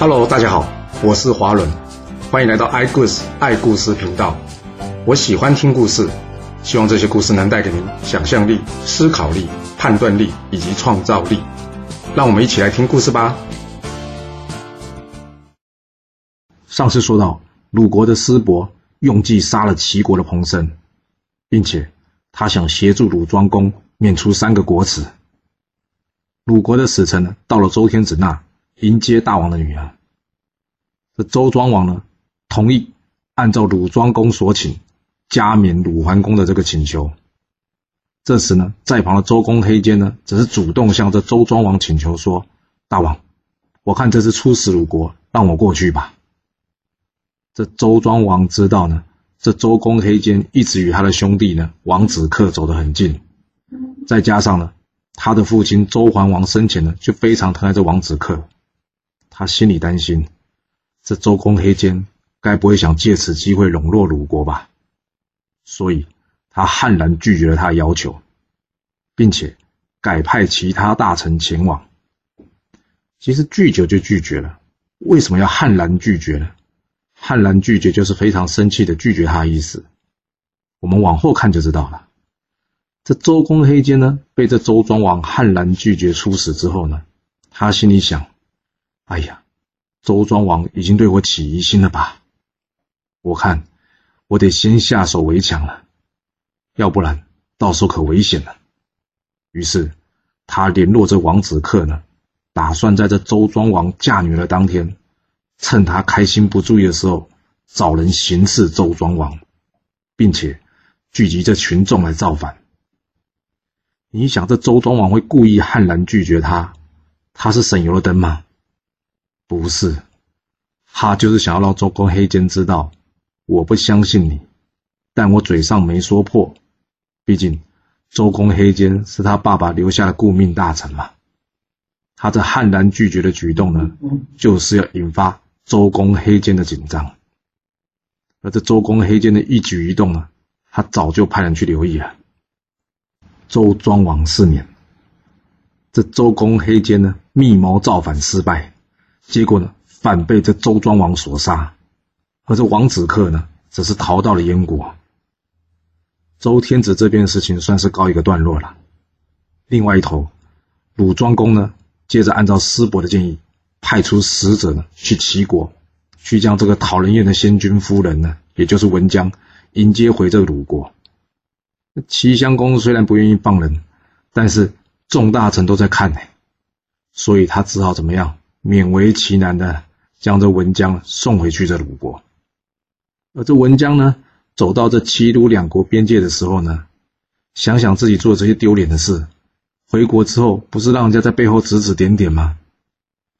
Hello，大家好，我是华伦，欢迎来到爱故事爱故事频道。我喜欢听故事，希望这些故事能带给您想象力、思考力、判断力以及创造力。让我们一起来听故事吧。上次说到，鲁国的师伯用计杀了齐国的彭生，并且他想协助鲁庄公免除三个国耻。鲁国的使臣，到了周天子那。迎接大王的女儿，这周庄王呢，同意按照鲁庄公所请，加冕鲁桓公的这个请求。这时呢，在旁的周公黑肩呢，只是主动向这周庄王请求说：“大王，我看这是出使鲁国，让我过去吧。”这周庄王知道呢，这周公黑肩一直与他的兄弟呢王子克走得很近，再加上呢，他的父亲周桓王生前呢就非常疼爱这王子克。他心里担心，这周公黑肩该不会想借此机会笼络鲁国吧？所以，他悍然拒绝了他的要求，并且改派其他大臣前往。其实拒绝就拒绝了，为什么要悍然拒绝呢？悍然拒绝就是非常生气的拒绝他的意思。我们往后看就知道了。这周公黑肩呢，被这周庄王悍然拒绝出使之后呢，他心里想。哎呀，周庄王已经对我起疑心了吧？我看我得先下手为强了，要不然到时候可危险了。于是他联络这王子克呢，打算在这周庄王嫁女的当天，趁他开心不注意的时候，找人行刺周庄王，并且聚集这群众来造反。你想，这周庄王会故意悍然拒绝他？他是省油的灯吗？不是，他就是想要让周公黑肩知道，我不相信你，但我嘴上没说破。毕竟周公黑肩是他爸爸留下的顾命大臣嘛。他这悍然拒绝的举动呢，就是要引发周公黑肩的紧张。而这周公黑肩的一举一动呢，他早就派人去留意了。周庄王四年，这周公黑肩呢，密谋造反失败。结果呢，反被这周庄王所杀，而这王子克呢，则是逃到了燕国。周天子这边的事情算是告一个段落了。另外一头，鲁庄公呢，接着按照师伯的建议，派出使者呢，去齐国，去将这个讨人厌的先君夫人呢，也就是文姜，迎接回这个鲁国。齐襄公虽然不愿意放人，但是众大臣都在看呢，所以他只好怎么样？勉为其难的将这文姜送回去这鲁国，而这文姜呢，走到这齐鲁两国边界的时候呢，想想自己做这些丢脸的事，回国之后不是让人家在背后指指点点吗？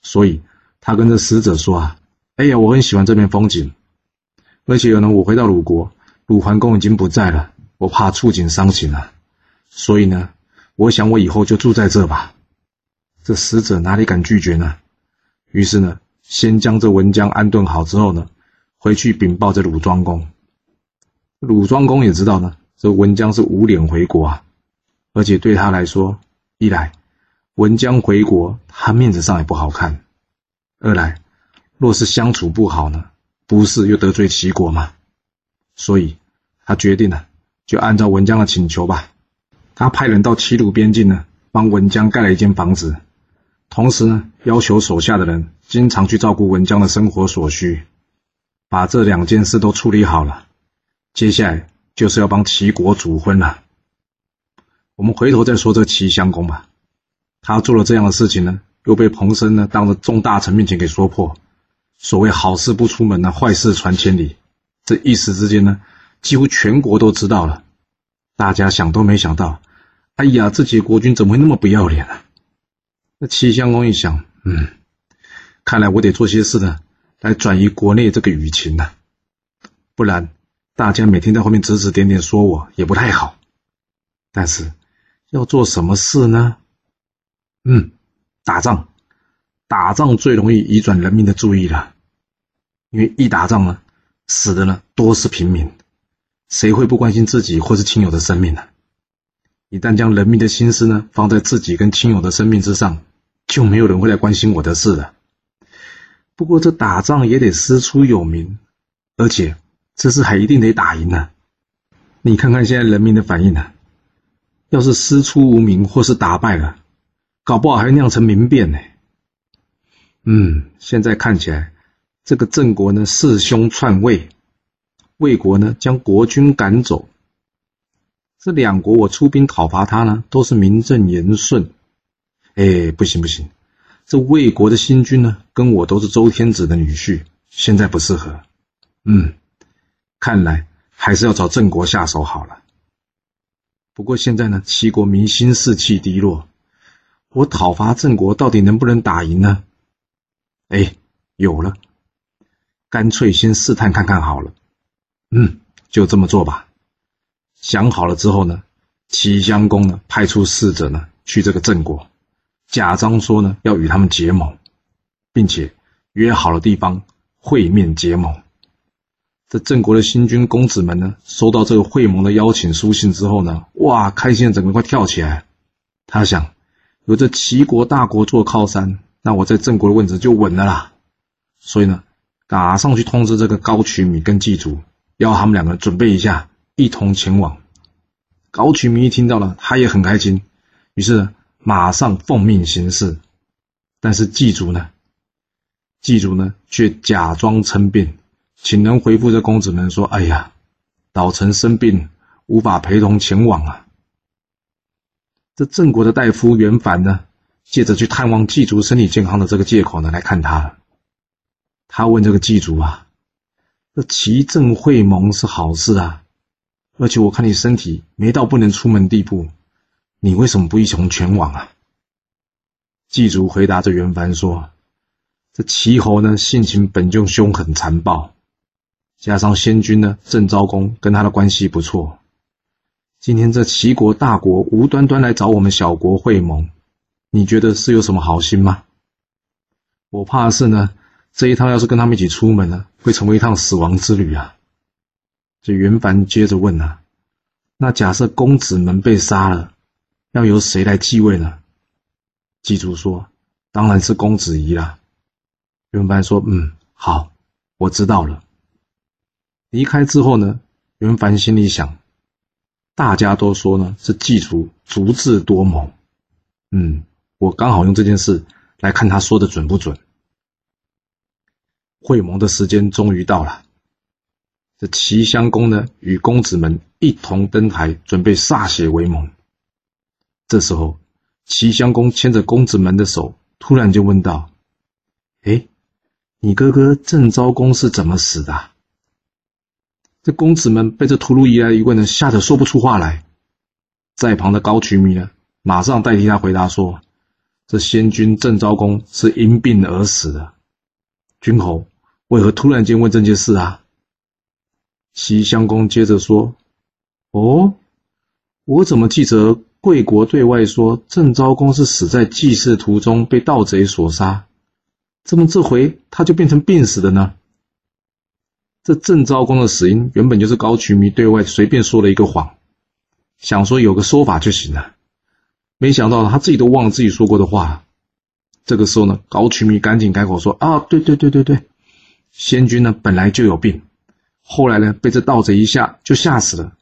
所以他跟这使者说啊：“哎呀，我很喜欢这片风景，而且呢，我回到鲁国，鲁桓公已经不在了，我怕触景伤情了，所以呢，我想我以后就住在这吧。”这使者哪里敢拒绝呢？于是呢，先将这文姜安顿好之后呢，回去禀报这鲁庄公。鲁庄公也知道呢，这文姜是无脸回国啊，而且对他来说，一来文姜回国，他面子上也不好看；二来，若是相处不好呢，不是又得罪齐国吗？所以，他决定呢，就按照文姜的请求吧，他派人到齐鲁边境呢，帮文姜盖了一间房子。同时呢，要求手下的人经常去照顾文姜的生活所需，把这两件事都处理好了，接下来就是要帮齐国主婚了。我们回头再说这齐襄公吧，他做了这样的事情呢，又被彭生呢当着众大臣面前给说破。所谓好事不出门呢，坏事传千里，这一时之间呢，几乎全国都知道了。大家想都没想到，哎呀，自己国君怎么会那么不要脸啊？那齐襄公一想，嗯，看来我得做些事呢，来转移国内这个舆情呢，不然大家每天在后面指指点点说我也不太好。但是要做什么事呢？嗯，打仗，打仗最容易移转人民的注意了，因为一打仗呢，死的呢多是平民，谁会不关心自己或是亲友的生命呢？一旦将人民的心思呢放在自己跟亲友的生命之上。就没有人会来关心我的事了。不过这打仗也得师出有名，而且这次还一定得打赢呢。你看看现在人民的反应呢？要是师出无名或是打败了，搞不好还酿成民变呢。嗯，现在看起来，这个郑国呢弑兄篡位，魏国呢将国君赶走。这两国我出兵讨伐他呢，都是名正言顺。哎，不行不行。这魏国的新君呢，跟我都是周天子的女婿，现在不适合。嗯，看来还是要找郑国下手好了。不过现在呢，齐国民心士气低落，我讨伐郑国到底能不能打赢呢？哎，有了，干脆先试探看看好了。嗯，就这么做吧。想好了之后呢，齐襄公呢派出使者呢去这个郑国。假装说呢要与他们结盟，并且约好了地方会面结盟。这郑国的新君公子们呢，收到这个会盟的邀请书信之后呢，哇，开心的整个快跳起来。他想，有这齐国大国做靠山，那我在郑国的位置就稳了啦。所以呢，马上去通知这个高渠弥跟祭祖，要他们两个准备一下，一同前往。高渠弥一听到了，他也很开心，于是呢。马上奉命行事，但是祭祖呢？祭祖呢，却假装称病，请人回复这公子们说：“哎呀，老臣生病，无法陪同前往啊。”这郑国的大夫袁凡呢，借着去探望祭祖身体健康的这个借口呢，来看他了。他问这个祭祖啊：“这齐郑会盟是好事啊，而且我看你身体没到不能出门地步。”你为什么不一同前往啊？祭祖回答着袁凡说：“这齐侯呢，性情本就凶狠残暴，加上先君呢，郑昭公跟他的关系不错。今天这齐国大国无端端来找我们小国会盟，你觉得是有什么好心吗？我怕是呢，这一趟要是跟他们一起出门呢，会成为一趟死亡之旅啊。”这袁凡接着问啊：“那假设公子们被杀了？”要由谁来继位呢？祭祖说：“当然是公子仪啦。”袁凡说：“嗯，好，我知道了。”离开之后呢，袁凡心里想：“大家都说呢是祭祖足智多谋，嗯，我刚好用这件事来看他说的准不准。”会盟的时间终于到了，这齐襄公呢与公子们一同登台，准备歃血为盟。这时候，齐襄公牵着公子们的手，突然就问道：“哎，你哥哥郑昭公是怎么死的？”这公子们被这突如其来的一问呢，吓得说不出话来。在旁的高渠弥呢，马上代替他回答说：“这先君郑昭公是因病而死的。”君侯为何突然间问这件事啊？齐襄公接着说：“哦，我怎么记得？”贵国对外说郑昭公是死在祭祀途中被盗贼所杀，怎么这回他就变成病死的呢？这郑昭公的死因原本就是高渠弥对外随便说了一个谎，想说有个说法就行了，没想到他自己都忘了自己说过的话。这个时候呢，高渠弥赶紧改口说：“啊，对对对对对，先君呢本来就有病，后来呢被这盗贼一下就吓死了，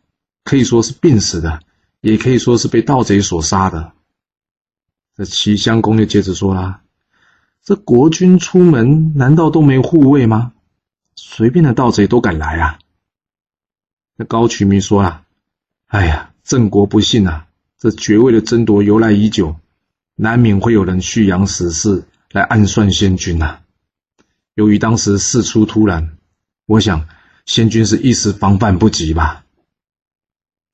可以说是病死的。”也可以说是被盗贼所杀的。这齐襄公就接着说啦：“这国君出门难道都没护卫吗？随便的盗贼都敢来啊！”那高渠弥说啦：“哎呀，郑国不幸啊，这爵位的争夺由来已久，难免会有人蓄养死士来暗算先君呐。由于当时事出突然，我想先君是一时防范不及吧。”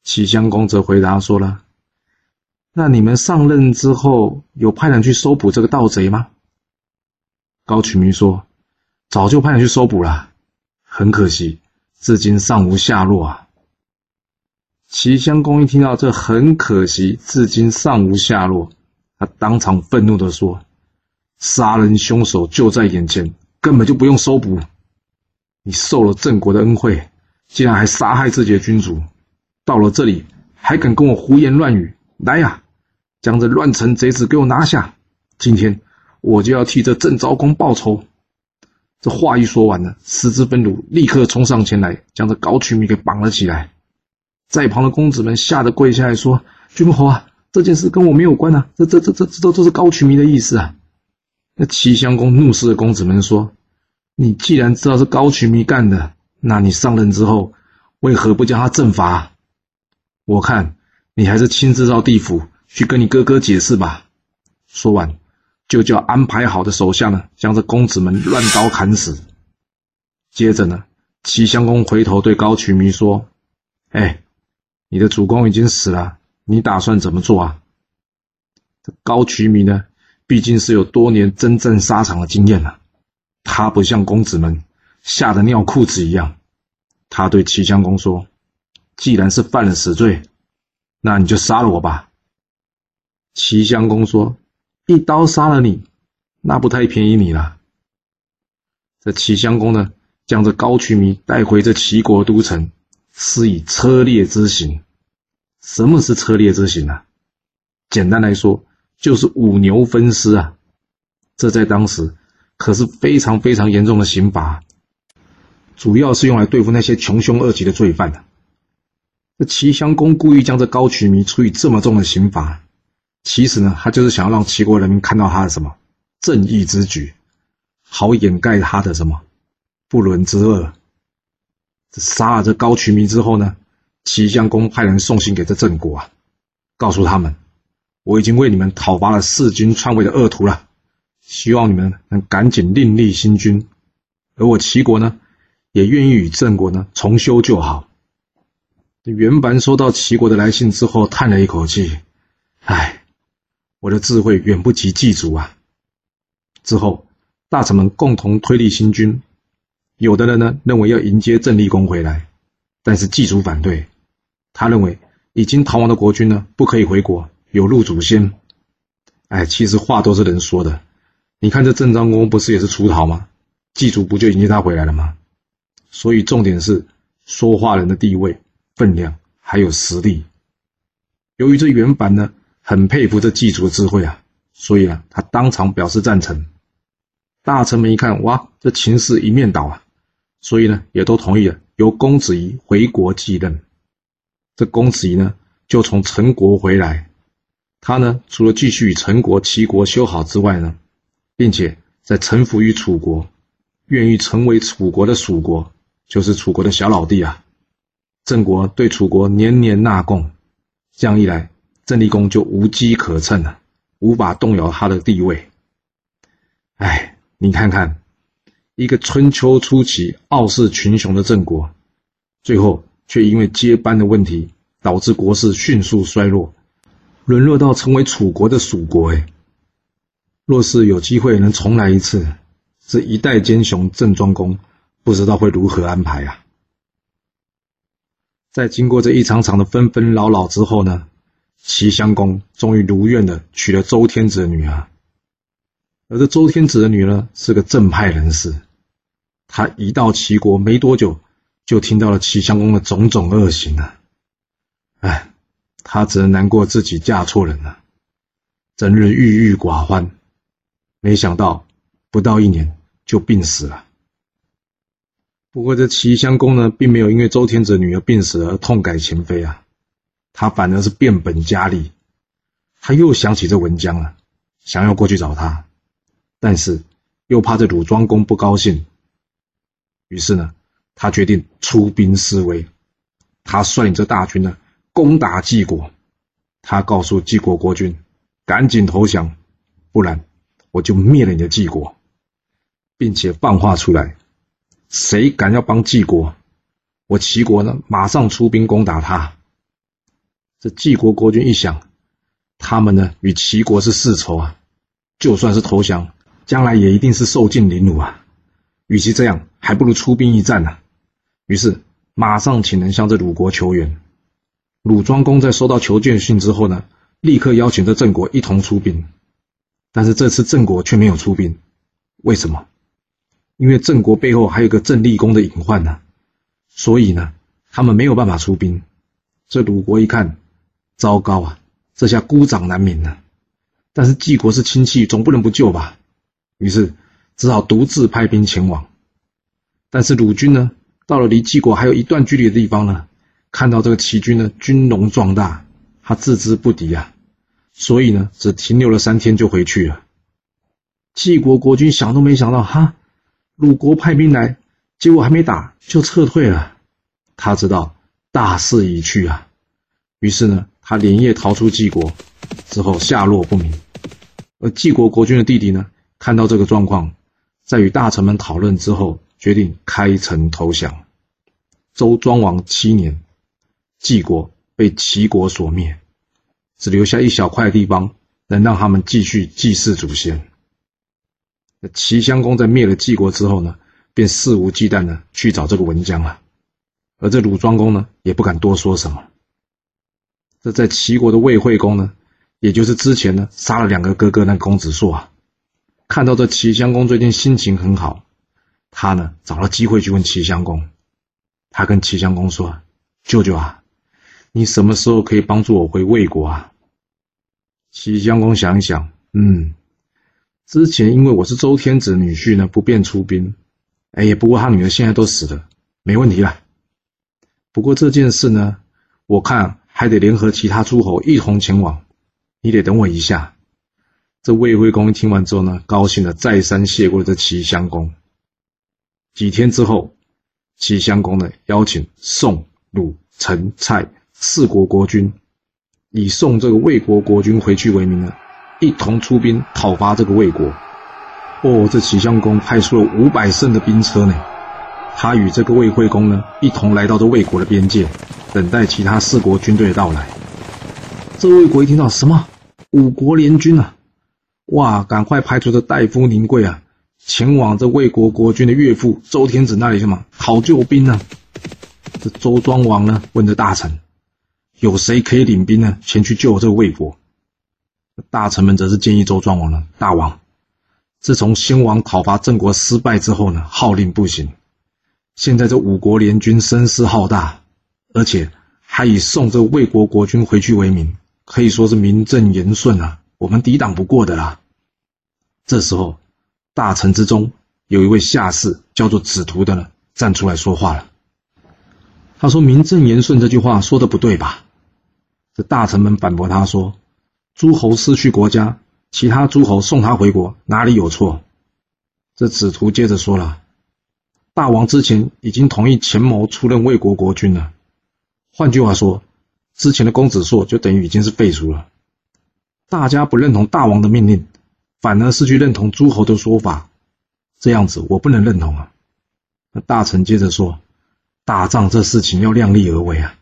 齐襄公则回答说了：“那你们上任之后，有派人去搜捕这个盗贼吗？”高渠弥说：“早就派人去搜捕了，很可惜，至今尚无下落啊。”齐襄公一听到这，很可惜，至今尚无下落，他当场愤怒的说：“杀人凶手就在眼前，根本就不用搜捕。你受了郑国的恩惠，竟然还杀害自己的君主！”到了这里还敢跟我胡言乱语？来呀，将这乱臣贼子给我拿下！今天我就要替这郑昭公报仇！这话一说完呢，十之分鲁立刻冲上前来，将这高渠弥给绑了起来。在旁的公子们吓得跪下来说：“君侯啊，这件事跟我没有关啊！这、这、这、这、这都都是高渠弥的意思啊！”那齐襄公怒视着公子们说：“你既然知道是高渠弥干的，那你上任之后为何不将他正法？我看你还是亲自到地府去跟你哥哥解释吧。”说完。就叫安排好的手下呢，将这公子们乱刀砍死。接着呢，齐襄公回头对高渠弥说：“哎，你的主公已经死了，你打算怎么做啊？”这高渠弥呢，毕竟是有多年征战沙场的经验了，他不像公子们吓得尿裤子一样。他对齐襄公说：“既然是犯了死罪，那你就杀了我吧。”齐襄公说。一刀杀了你，那不太便宜你了。这齐襄公呢，将这高渠弥带回这齐国都城，施以车裂之刑。什么是车裂之刑呢？简单来说，就是五牛分尸啊。这在当时可是非常非常严重的刑罚，主要是用来对付那些穷凶恶极的罪犯的。这齐襄公故意将这高渠弥处以这么重的刑罚。其实呢，他就是想要让齐国人民看到他的什么正义之举，好掩盖他的什么不伦之恶。这杀了这高渠弥之后呢，齐襄公派人送信给这郑国啊，告诉他们，我已经为你们讨伐了弑君篡位的恶徒了，希望你们能赶紧另立新君，而我齐国呢，也愿意与郑国呢重修旧好。袁凡收到齐国的来信之后，叹了一口气，唉。我的智慧远不及祭祖啊！之后，大臣们共同推立新君，有的人呢认为要迎接郑立公回来，但是祭祖反对，他认为已经逃亡的国君呢不可以回国，有辱祖先。哎，其实话都是人说的，你看这郑庄公不是也是出逃吗？祭祖不就迎接他回来了吗？所以重点是说话人的地位、分量还有实力。由于这原版呢。很佩服这祭祖的智慧啊，所以啊，他当场表示赞成。大臣们一看，哇，这情势一面倒啊，所以呢，也都同意了，由公子仪回国继任。这公子仪呢，就从陈国回来，他呢，除了继续与陈国、齐国修好之外呢，并且在臣服于楚国，愿意成为楚国的属国，就是楚国的小老弟啊。郑国对楚国年年纳贡，这样一来。郑立公就无机可乘了，无法动摇他的地位。哎，你看看，一个春秋初期傲视群雄的郑国，最后却因为接班的问题，导致国势迅速衰落，沦落到成为楚国的属国。哎，若是有机会能重来一次，这一代奸雄郑庄公不知道会如何安排啊！在经过这一场场的纷纷扰扰之后呢？齐襄公终于如愿的娶了周天子的女儿，而这周天子的女儿是个正派人士。他一到齐国没多久，就听到了齐襄公的种种恶行啊！哎，他只能难过自己嫁错人了，整日郁郁寡欢。没想到不到一年就病死了。不过这齐襄公呢，并没有因为周天子女儿病死而痛改前非啊。他反而是变本加厉，他又想起这文姜了，想要过去找他，但是又怕这鲁庄公不高兴，于是呢，他决定出兵示威。他率领着大军呢，攻打晋国。他告诉晋国国君：“赶紧投降，不然我就灭了你的晋国。”并且放话出来：“谁敢要帮晋国，我齐国呢，马上出兵攻打他。”这晋国国君一想，他们呢与齐国是世仇啊，就算是投降，将来也一定是受尽凌辱啊。与其这样，还不如出兵一战呢。于是马上请人向这鲁国求援。鲁庄公在收到求见信之后呢，立刻邀请这郑国一同出兵。但是这次郑国却没有出兵，为什么？因为郑国背后还有个郑立公的隐患呢，所以呢，他们没有办法出兵。这鲁国一看。糟糕啊！这下孤掌难鸣了。但是晋国是亲戚，总不能不救吧？于是只好独自派兵前往。但是鲁军呢，到了离晋国还有一段距离的地方呢，看到这个齐军呢军容壮大，他自知不敌啊，所以呢只停留了三天就回去了。晋国国君想都没想到，哈，鲁国派兵来，结果还没打就撤退了。他知道大势已去啊，于是呢，他连夜逃出晋国，之后下落不明。而晋国国君的弟弟呢，看到这个状况，在与大臣们讨论之后。决定开城投降。周庄王七年，晋国被齐国所灭，只留下一小块地方能让他们继续祭祀祖先。那齐襄公在灭了晋国之后呢，便肆无忌惮的去找这个文姜了。而这鲁庄公呢，也不敢多说什么。这在齐国的魏惠公呢，也就是之前呢杀了两个哥哥那公子硕啊，看到这齐襄公最近心情很好。他呢找了机会去问齐襄公，他跟齐襄公说：“舅舅啊，你什么时候可以帮助我回魏国啊？”齐襄公想一想，嗯，之前因为我是周天子女婿呢，不便出兵。哎，不过他女儿现在都死了，没问题了。不过这件事呢，我看还得联合其他诸侯一同前往，你得等我一下。这魏惠公听完之后呢，高兴的再三谢过了这齐襄公。几天之后，齐襄公呢邀请宋、鲁、陈、蔡四国国君，以送这个魏国国君回去为名呢，一同出兵讨伐这个魏国。哦，这齐襄公派出了五百乘的兵车呢，他与这个魏惠公呢一同来到这魏国的边界，等待其他四国军队的到来。这魏国一听到什么五国联军啊，哇，赶快派出这大夫宁贵啊！前往这魏国国君的岳父周天子那里，什么讨救兵呢？这周庄王呢，问这大臣，有谁可以领兵呢？前去救这个魏国？大臣们则是建议周庄王呢，大王，自从先王讨伐郑国失败之后呢，号令不行。现在这五国联军声势浩大，而且还以送这魏国国君回去为名，可以说是名正言顺啊，我们抵挡不过的啦。这时候。大臣之中有一位下士，叫做子图的呢，站出来说话了。他说：“名正言顺这句话说的不对吧？”这大臣们反驳他说：“诸侯失去国家，其他诸侯送他回国，哪里有错？”这子图接着说了：“大王之前已经同意钱谋出任魏国国君了，换句话说，之前的公子硕就等于已经是废除了。大家不认同大王的命令。”反而是去认同诸侯的说法，这样子我不能认同啊。那大臣接着说：“打仗这事情要量力而为啊。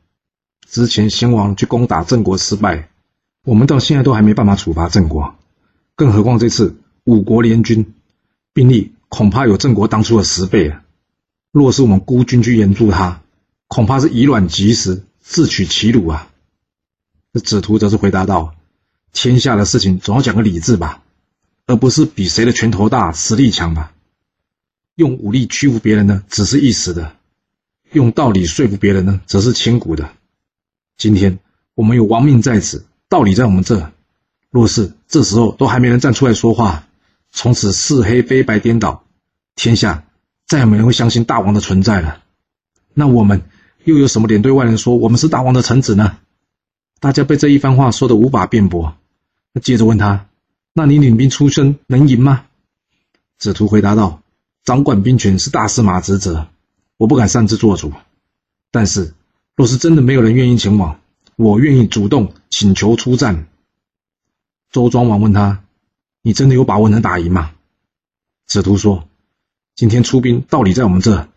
之前先王去攻打郑国失败，我们到现在都还没办法处罚郑国，更何况这次五国联军，兵力恐怕有郑国当初的十倍啊。若是我们孤军去援助他，恐怕是以卵击石，自取其辱啊。”这子图则是回答道：“天下的事情总要讲个理智吧。”而不是比谁的拳头大、实力强吧？用武力屈服别人呢，只是一时的；用道理说服别人呢，则是千古的。今天我们有亡命在此，道理在我们这。若是这时候都还没人站出来说话，从此是黑非白颠倒，天下再也没人会相信大王的存在了。那我们又有什么脸对外人说我们是大王的臣子呢？大家被这一番话说的无法辩驳。那接着问他。那你领兵出征能赢吗？子图回答道：“掌管兵权是大司马职责，我不敢擅自做主。但是，若是真的没有人愿意前往，我愿意主动请求出战。”周庄王问他：“你真的有把握能打赢吗？”子图说：“今天出兵，道理在我们这。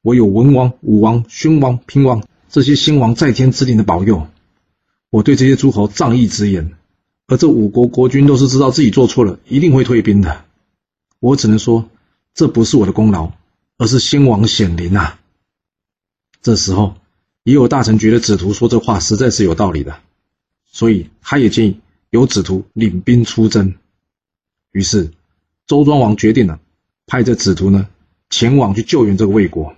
我有文王、武王、宣王、平王这些先王在天之灵的保佑，我对这些诸侯仗义直言。”而这五国国君都是知道自己做错了，一定会退兵的。我只能说，这不是我的功劳，而是先王显灵啊。这时候，也有大臣觉得子图说这话实在是有道理的，所以他也建议由子图领兵出征。于是，周庄王决定了，派这子图呢前往去救援这个魏国。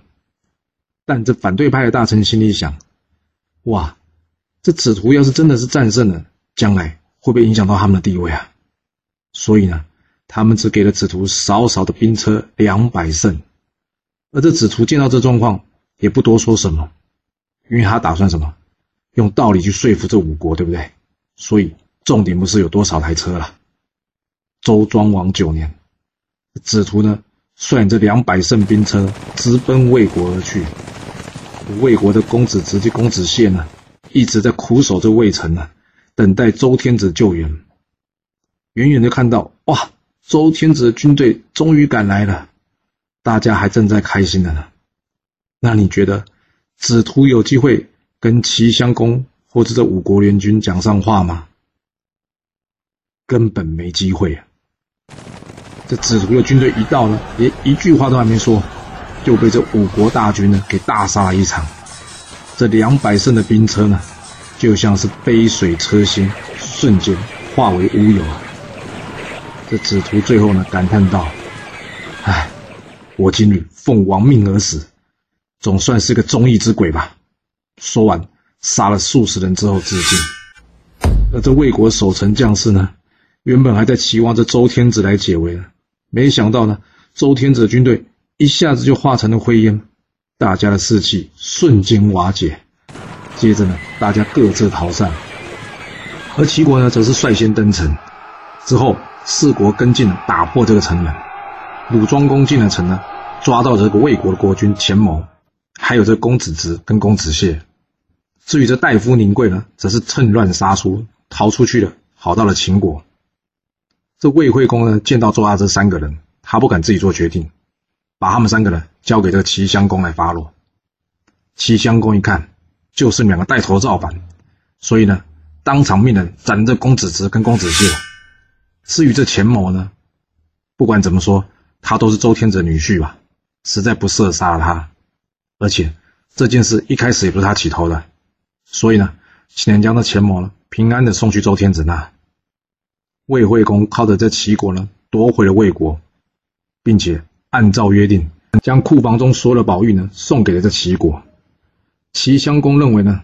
但这反对派的大臣心里想：哇，这子图要是真的是战胜了，将来。会不会影响到他们的地位啊？所以呢，他们只给了子图少少的兵车两百乘，而这子图见到这状况，也不多说什么，因为他打算什么，用道理去说服这五国，对不对？所以重点不是有多少台车了。周庄王九年，子图呢率领这两百乘兵车直奔魏国而去。魏国的公子直及公子燮呢，一直在苦守这魏城呢，等待周天子救援。远远的看到，哇，周天子的军队终于赶来了，大家还正在开心的呢。那你觉得子图有机会跟齐襄公或者这五国联军讲上话吗？根本没机会啊！这子图的军队一到呢，连一句话都还没说，就被这五国大军呢给大杀了一场。这两百乘的兵车呢，就像是杯水车薪，瞬间化为乌有啊！这子图最后呢感叹道：“唉，我今日奉王命而死。”总算是个忠义之鬼吧。说完，杀了数十人之后自尽。而这魏国守城将士呢，原本还在期望着周天子来解围呢，没想到呢，周天子的军队一下子就化成了灰烟，大家的士气瞬间瓦解。接着呢，大家各自逃散。而齐国呢，则是率先登城，之后四国跟进，打破这个城门。鲁庄公进了城呢，抓到这个魏国的国君钱谋。还有这公子直跟公子燮，至于这大夫宁贵呢，则是趁乱杀出，逃出去了，跑到了秦国。这魏惠公呢，见到周阿这三个人，他不敢自己做决定，把他们三个人交给这个齐襄公来发落。齐襄公一看，就剩两个带头造反，所以呢，当场命人斩这公子直跟公子燮。至于这钱谋呢，不管怎么说，他都是周天子女婿吧，实在不适合杀了他。而且这件事一开始也不是他起头的，所以呢，秦年将这钱谋呢平安的送去周天子那。魏惠公靠着这齐国呢夺回了魏国，并且按照约定将库房中所有的宝玉呢送给了这齐国。齐襄公认为呢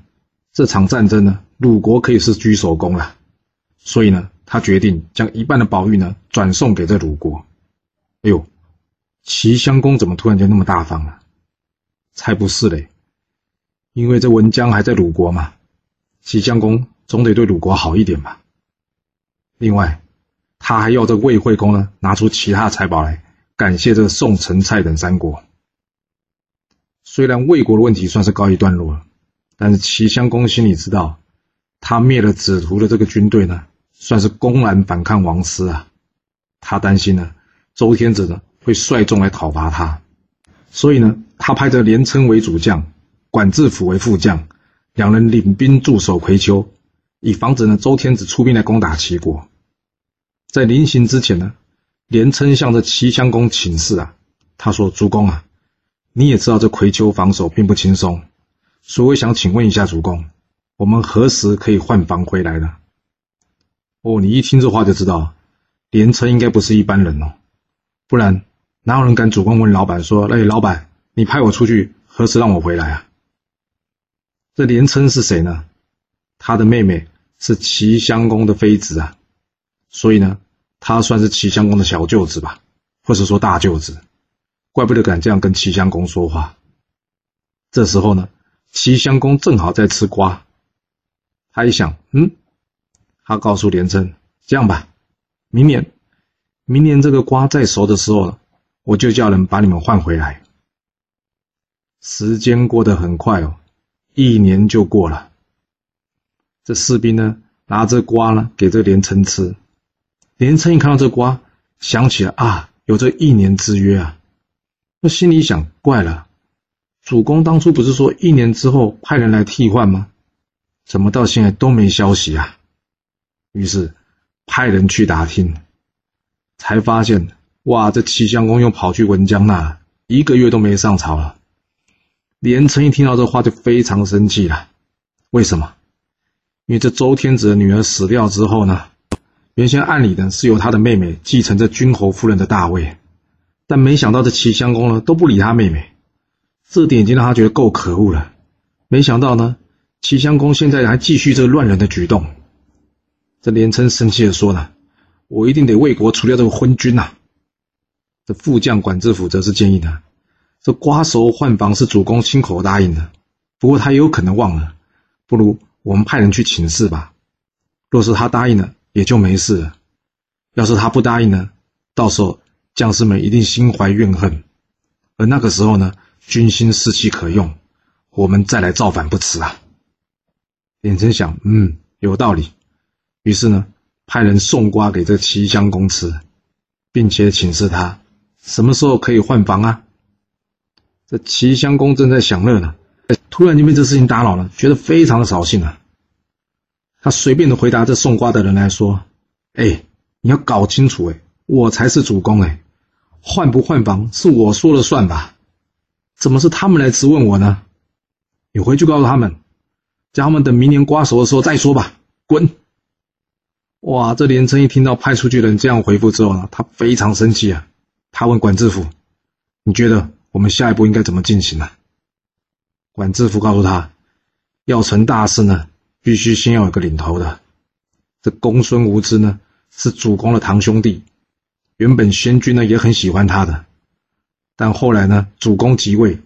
这场战争呢鲁国可以是居首功了，所以呢他决定将一半的宝玉呢转送给这鲁国。哎呦，齐襄公怎么突然间那么大方了？才不是嘞，因为这文姜还在鲁国嘛，齐襄公总得对鲁国好一点吧。另外，他还要这魏惠公呢拿出其他财宝来感谢这宋、陈、蔡等三国。虽然魏国的问题算是告一段落了，但是齐襄公心里知道，他灭了子图的这个军队呢，算是公然反抗王师啊。他担心呢，周天子呢会率众来讨伐他。所以呢，他派着连称为主将，管制府为副将，两人领兵驻守葵丘，以防止呢周天子出兵来攻打齐国。在临行之前呢，连称向着齐襄公请示啊，他说：“主公啊，你也知道这葵丘防守并不轻松，所以我想请问一下主公，我们何时可以换防回来呢？”哦，你一听这话就知道，连称应该不是一般人哦，不然。哪有人敢主动问老板说：“哎，老板，你派我出去，何时让我回来啊？”这连称是谁呢？他的妹妹是齐襄公的妃子啊，所以呢，他算是齐襄公的小舅子吧，或者说大舅子。怪不得敢这样跟齐襄公说话。这时候呢，齐襄公正好在吃瓜，他一想，嗯，他告诉连称：“这样吧，明年，明年这个瓜再熟的时候。”我就叫人把你们换回来。时间过得很快哦，一年就过了。这士兵呢，拿着瓜呢给这连称吃。连称一看到这瓜，想起了啊，有这一年之约啊。那心里想，怪了，主公当初不是说一年之后派人来替换吗？怎么到现在都没消息啊？于是派人去打听，才发现。哇！这齐襄公又跑去文姜那，一个月都没上朝了。连城一听到这话就非常生气了。为什么？因为这周天子的女儿死掉之后呢，原先按理呢是由他的妹妹继承这君侯夫人的大位，但没想到这齐襄公呢都不理他妹妹，这点已经让他觉得够可恶了。没想到呢，齐襄公现在还继续这乱人的举动。这连称生气的说呢：“我一定得为国除掉这个昏君呐！”这副将管制府则是建议他，这瓜熟换房是主公亲口答应的，不过他也有可能忘了。不如我们派人去请示吧。若是他答应了，也就没事了；要是他不答应呢，到时候将士们一定心怀怨恨，而那个时候呢，军心士气可用，我们再来造反不迟啊。连城想，嗯，有道理。于是呢，派人送瓜给这齐襄公吃，并且请示他什么时候可以换房啊。这齐襄公正在享乐呢，突然就被这事情打扰了，觉得非常的扫兴啊。他随便的回答这送瓜的人来说：“哎，你要搞清楚，哎，我才是主公，哎，换不换房是我说了算吧？怎么是他们来质问我呢？你回去告诉他们，叫他们等明年瓜熟的时候再说吧。滚！”哇，这连城一听到派出去的人这样回复之后呢，他非常生气啊。他问管制府：“你觉得？”我们下一步应该怎么进行呢？管制府告诉他，要成大事呢，必须先要有个领头的。这公孙无知呢，是主公的堂兄弟，原本先君呢也很喜欢他的，但后来呢，主公即位，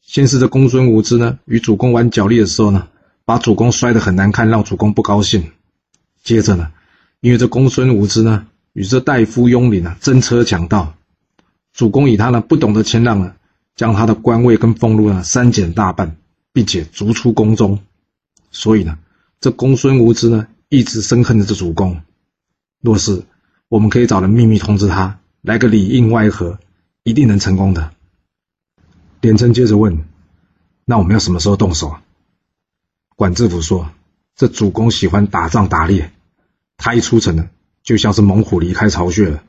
先是这公孙无知呢与主公玩角力的时候呢，把主公摔得很难看，让主公不高兴。接着呢，因为这公孙无知呢与这大夫雍林啊争车抢道。主公以他呢不懂得谦让呢，将他的官位跟俸禄呢删减大半，并且逐出宫中。所以呢，这公孙无知呢一直深恨着这主公。若是我们可以找人秘密通知他，来个里应外合，一定能成功的。连城接着问：“那我们要什么时候动手？”管制府说：“这主公喜欢打仗打猎，他一出城呢，就像是猛虎离开巢穴了，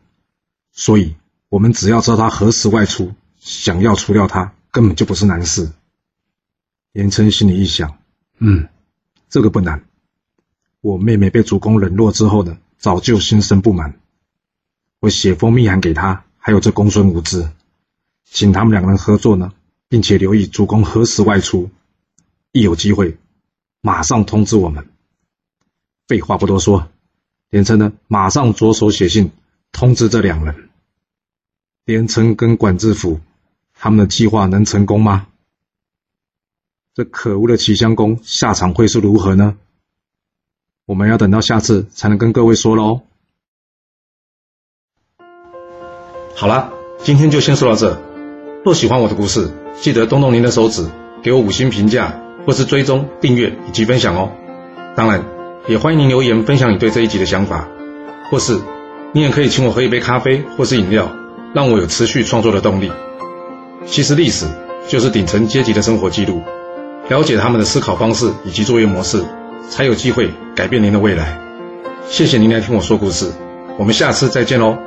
所以。”我们只要知道他何时外出，想要除掉他，根本就不是难事。严琛心里一想，嗯，这个不难。我妹妹被主公冷落之后呢，早就心生不满。我写封密函给他，还有这公孙无知，请他们两个人合作呢，并且留意主公何时外出，一有机会，马上通知我们。废话不多说，连琛呢，马上着手写信通知这两人。连城跟管制府，他们的计划能成功吗？这可恶的齐襄公下场会是如何呢？我们要等到下次才能跟各位说喽。好了，今天就先说到这。若喜欢我的故事，记得动动您的手指，给我五星评价，或是追踪、订阅以及分享哦。当然，也欢迎您留言分享你对这一集的想法，或是你也可以请我喝一杯咖啡或是饮料。让我有持续创作的动力。其实历史就是顶层阶级的生活记录，了解他们的思考方式以及作业模式，才有机会改变您的未来。谢谢您来听我说故事，我们下次再见喽。